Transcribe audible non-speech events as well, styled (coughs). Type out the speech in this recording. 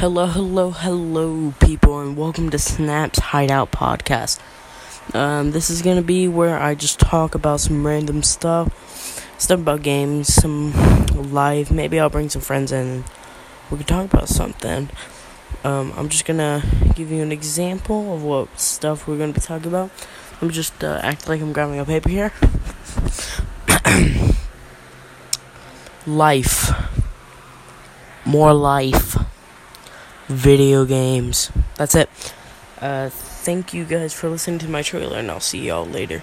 Hello, hello, hello, people, and welcome to Snap's Hideout Podcast. Um, this is gonna be where I just talk about some random stuff, stuff about games, some life. Maybe I'll bring some friends in. And we can talk about something. Um, I'm just gonna give you an example of what stuff we're gonna be talking about. I'm just uh, like I'm grabbing a paper here. (coughs) life, more life video games. That's it. Uh, thank you guys for listening to my trailer, and I'll see y'all later.